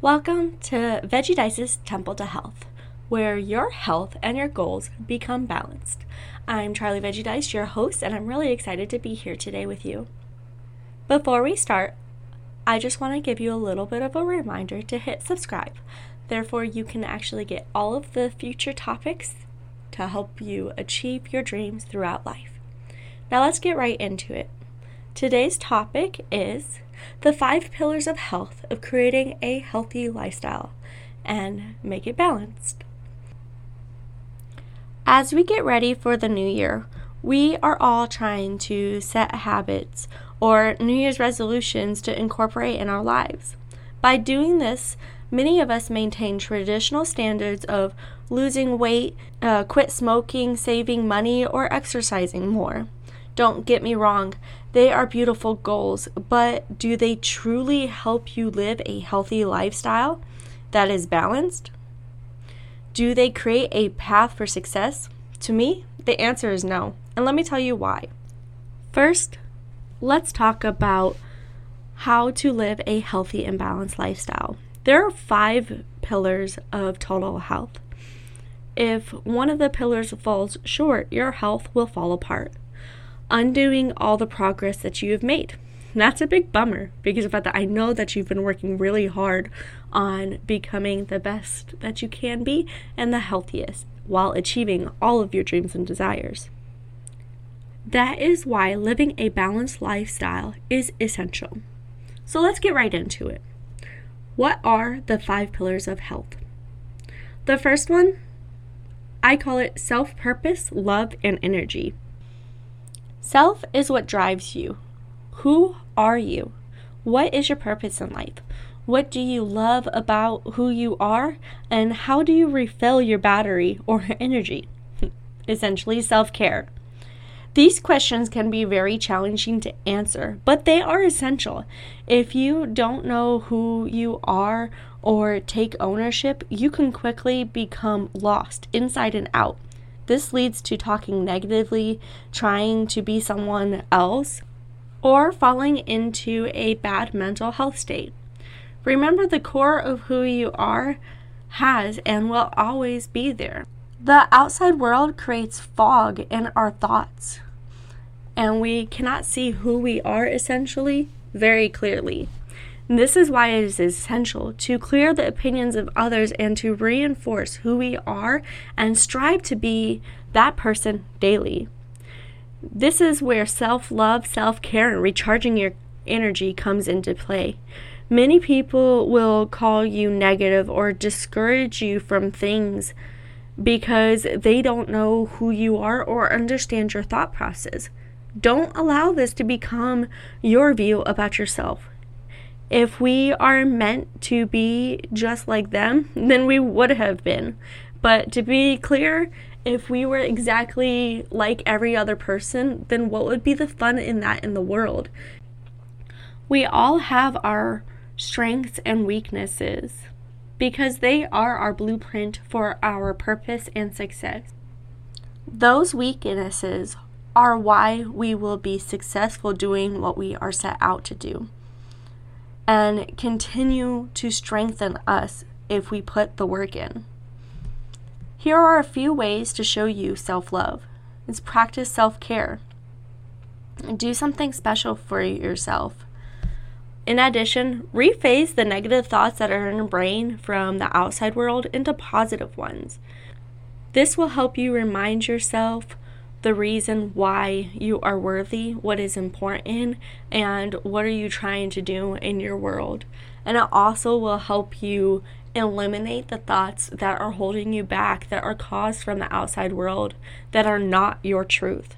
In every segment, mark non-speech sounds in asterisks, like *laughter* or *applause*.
Welcome to Veggie Dice's Temple to Health, where your health and your goals become balanced. I'm Charlie Veggie Dice, your host, and I'm really excited to be here today with you. Before we start, I just want to give you a little bit of a reminder to hit subscribe. Therefore, you can actually get all of the future topics to help you achieve your dreams throughout life. Now, let's get right into it. Today's topic is the five pillars of health of creating a healthy lifestyle and make it balanced. As we get ready for the new year, we are all trying to set habits or New Year's resolutions to incorporate in our lives. By doing this, many of us maintain traditional standards of losing weight, uh, quit smoking, saving money, or exercising more. Don't get me wrong, they are beautiful goals, but do they truly help you live a healthy lifestyle that is balanced? Do they create a path for success? To me, the answer is no, and let me tell you why. First, let's talk about how to live a healthy and balanced lifestyle. There are five pillars of total health. If one of the pillars falls short, your health will fall apart undoing all the progress that you have made. And that's a big bummer because of that I know that you've been working really hard on becoming the best that you can be and the healthiest while achieving all of your dreams and desires. That is why living a balanced lifestyle is essential. So let's get right into it. What are the five pillars of health? The first one, I call it self purpose, love, and energy. Self is what drives you. Who are you? What is your purpose in life? What do you love about who you are? And how do you refill your battery or *laughs* energy? *laughs* Essentially, self care. These questions can be very challenging to answer, but they are essential. If you don't know who you are or take ownership, you can quickly become lost inside and out. This leads to talking negatively, trying to be someone else, or falling into a bad mental health state. Remember, the core of who you are has and will always be there. The outside world creates fog in our thoughts, and we cannot see who we are essentially very clearly. This is why it is essential to clear the opinions of others and to reinforce who we are and strive to be that person daily. This is where self love, self care, and recharging your energy comes into play. Many people will call you negative or discourage you from things because they don't know who you are or understand your thought process. Don't allow this to become your view about yourself. If we are meant to be just like them, *laughs* then we would have been. But to be clear, if we were exactly like every other person, then what would be the fun in that in the world? We all have our strengths and weaknesses because they are our blueprint for our purpose and success. Those weaknesses are why we will be successful doing what we are set out to do and continue to strengthen us if we put the work in. Here are a few ways to show you self love. It's practice self care. Do something special for yourself. In addition, rephase the negative thoughts that are in your brain from the outside world into positive ones. This will help you remind yourself the reason why you are worthy, what is important, and what are you trying to do in your world. And it also will help you eliminate the thoughts that are holding you back, that are caused from the outside world, that are not your truth.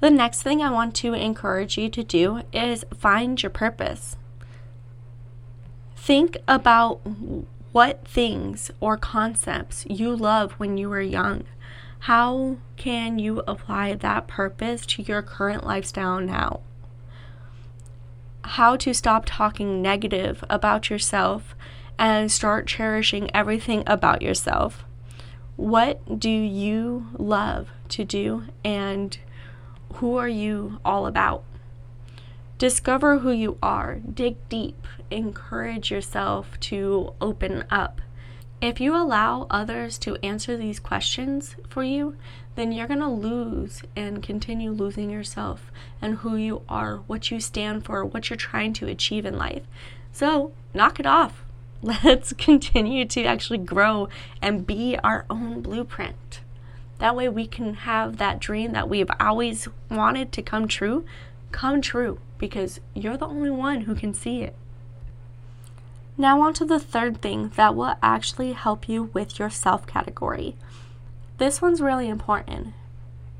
The next thing I want to encourage you to do is find your purpose. Think about what things or concepts you love when you were young how can you apply that purpose to your current lifestyle now? How to stop talking negative about yourself and start cherishing everything about yourself. What do you love to do and who are you all about? Discover who you are, dig deep, encourage yourself to open up. If you allow others to answer these questions for you, then you're going to lose and continue losing yourself and who you are, what you stand for, what you're trying to achieve in life. So, knock it off. *laughs* Let's continue to actually grow and be our own blueprint. That way, we can have that dream that we've always wanted to come true come true because you're the only one who can see it. Now, on to the third thing that will actually help you with your self category. This one's really important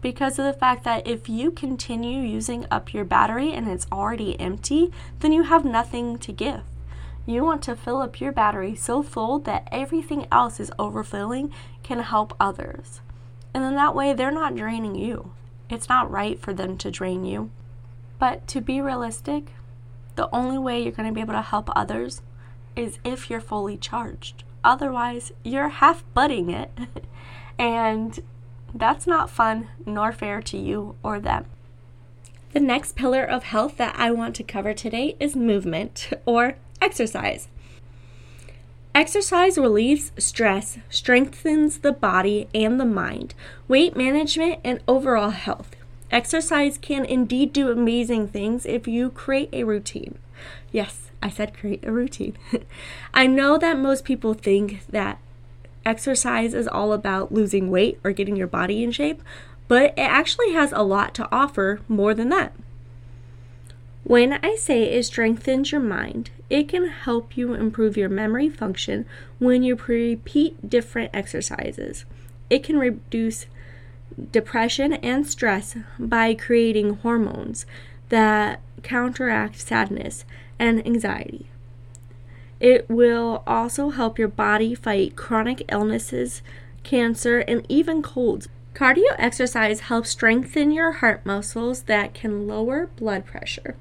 because of the fact that if you continue using up your battery and it's already empty, then you have nothing to give. You want to fill up your battery so full that everything else is overfilling can help others. And then that way they're not draining you. It's not right for them to drain you. But to be realistic, the only way you're going to be able to help others is if you're fully charged. Otherwise, you're half butting it, *laughs* and that's not fun nor fair to you or them. The next pillar of health that I want to cover today is movement *laughs* or exercise. Exercise relieves stress, strengthens the body and the mind, weight management, and overall health. Exercise can indeed do amazing things if you create a routine. Yes, I said create a routine. *laughs* I know that most people think that exercise is all about losing weight or getting your body in shape, but it actually has a lot to offer more than that. When I say it strengthens your mind, it can help you improve your memory function when you repeat different exercises. It can reduce depression and stress by creating hormones that counteract sadness and anxiety. It will also help your body fight chronic illnesses, cancer, and even colds. Cardio exercise helps strengthen your heart muscles that can lower blood pressure.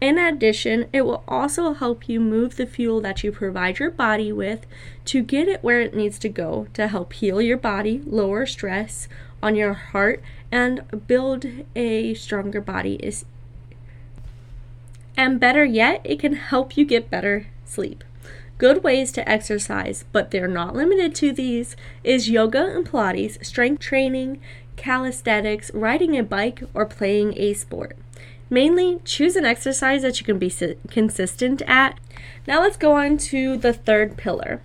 In addition, it will also help you move the fuel that you provide your body with to get it where it needs to go to help heal your body, lower stress, on your heart and build a stronger body is and better yet, it can help you get better sleep. Good ways to exercise, but they're not limited to these, is yoga and Pilates, strength training, calisthenics, riding a bike, or playing a sport. Mainly, choose an exercise that you can be consistent at. Now, let's go on to the third pillar.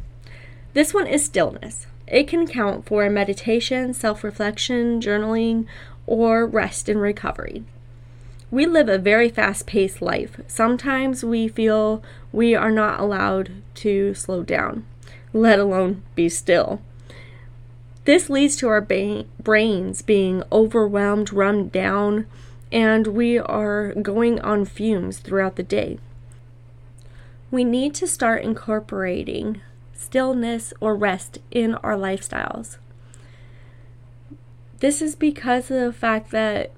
This one is stillness. It can count for meditation, self reflection, journaling, or rest and recovery. We live a very fast paced life. Sometimes we feel we are not allowed to slow down, let alone be still. This leads to our ba- brains being overwhelmed, run down, and we are going on fumes throughout the day. We need to start incorporating stillness, or rest in our lifestyles. This is because of the fact that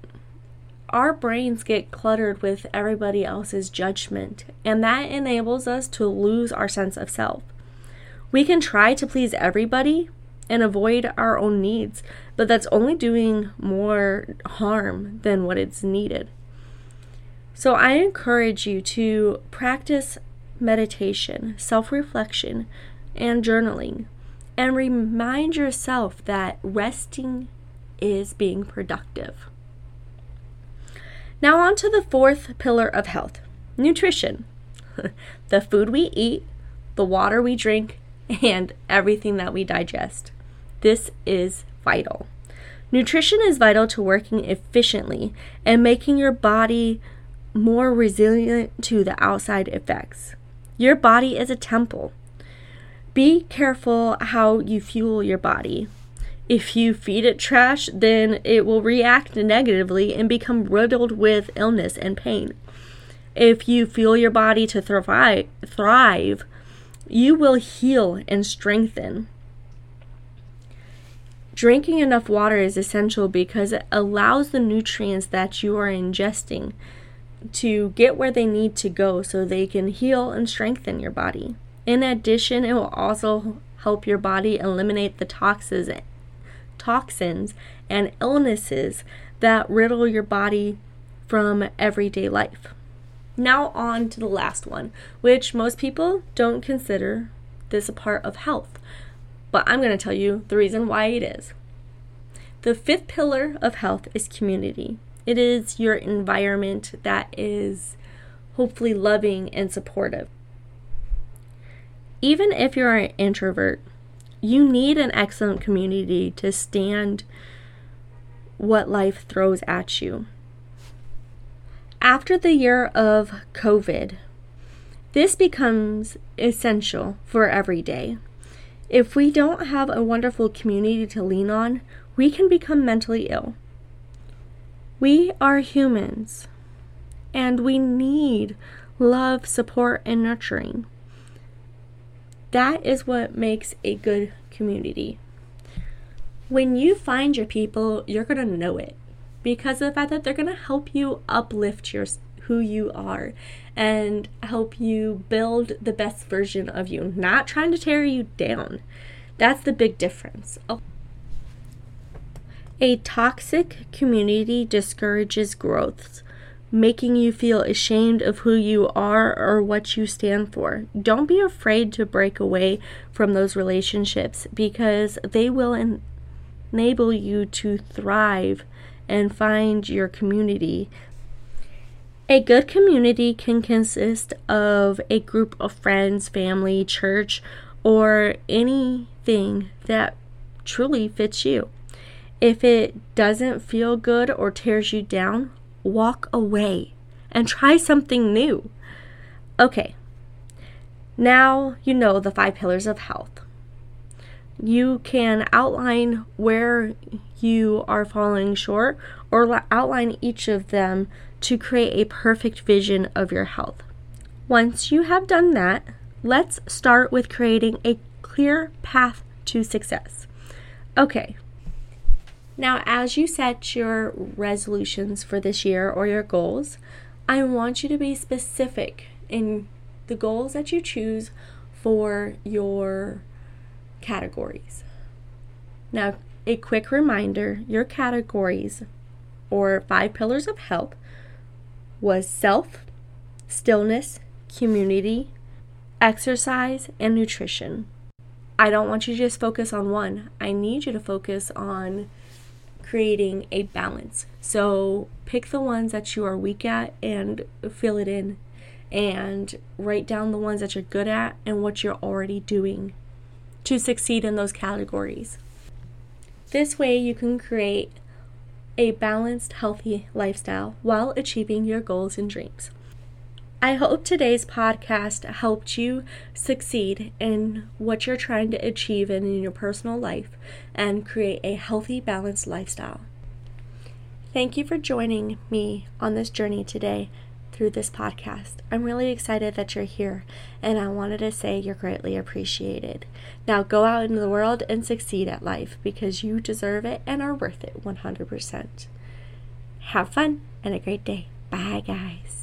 our brains get cluttered with everybody else's judgment, and that enables us to lose our sense of self. We can try to please everybody and avoid our own needs, but that's only doing more harm than what is needed. So I encourage you to practice meditation, self reflection, and journaling. And remind yourself that resting is being productive. Now, on to the fourth pillar of health nutrition. *laughs* the food we eat, the water we drink, and everything that we digest. This is vital. Nutrition is vital to working efficiently and making your body more resilient to the outside effects. Your body is a temple. Be careful how you fuel your body. If you feed it trash, then it will react negatively and become riddled with illness and pain. If you fuel your body to thrive, thrive you will heal and strengthen. Drinking enough water is essential because it allows the nutrients that you are ingesting to get where they need to go so they can heal and strengthen your body. In addition, it will also help your body eliminate the toxins, toxins and illnesses that riddle your body from everyday life. Now, on to the last one, which most people don't consider this a part of health, but I'm going to tell you the reason why it is. The fifth pillar of health is community. It is your environment that is hopefully loving and supportive. Even if you're an introvert, you need an excellent community to stand what life throws at you. After the year of COVID, this becomes essential for every day. If we don't have a wonderful community to lean on, we can become mentally ill. We are humans and we need love, support, and nurturing. That is what makes a good community. When you find your people, you're going to know it because of the fact that they're going to help you uplift your who you are and help you build the best version of you, not trying to tear you down. That's the big difference. Oh. A toxic community discourages growth, making you feel ashamed of who you are or what you stand for. Don't be afraid to break away from those relationships because they will en- enable you to thrive and find your community. A good community can consist of a group of friends, family, church, or anything that truly fits you. If it doesn't feel good or tears you down, walk away and try something new. Okay, now you know the five pillars of health. You can outline where you are falling short or outline each of them to create a perfect vision of your health. Once you have done that, let's start with creating a clear path to success. Okay, now, as you set your resolutions for this year or your goals, I want you to be specific in the goals that you choose for your categories. Now, a quick reminder your categories or five pillars of health was self, stillness, community, exercise, and nutrition. I don't want you to just focus on one. I need you to focus on creating a balance. So pick the ones that you are weak at and fill it in, and write down the ones that you're good at and what you're already doing to succeed in those categories. This way, you can create a balanced, healthy lifestyle while achieving your goals and dreams. I hope today's podcast helped you succeed in what you're trying to achieve in, in your personal life and create a healthy, balanced lifestyle. Thank you for joining me on this journey today through this podcast. I'm really excited that you're here, and I wanted to say you're greatly appreciated. Now go out into the world and succeed at life because you deserve it and are worth it 100%. Have fun and a great day. Bye, guys.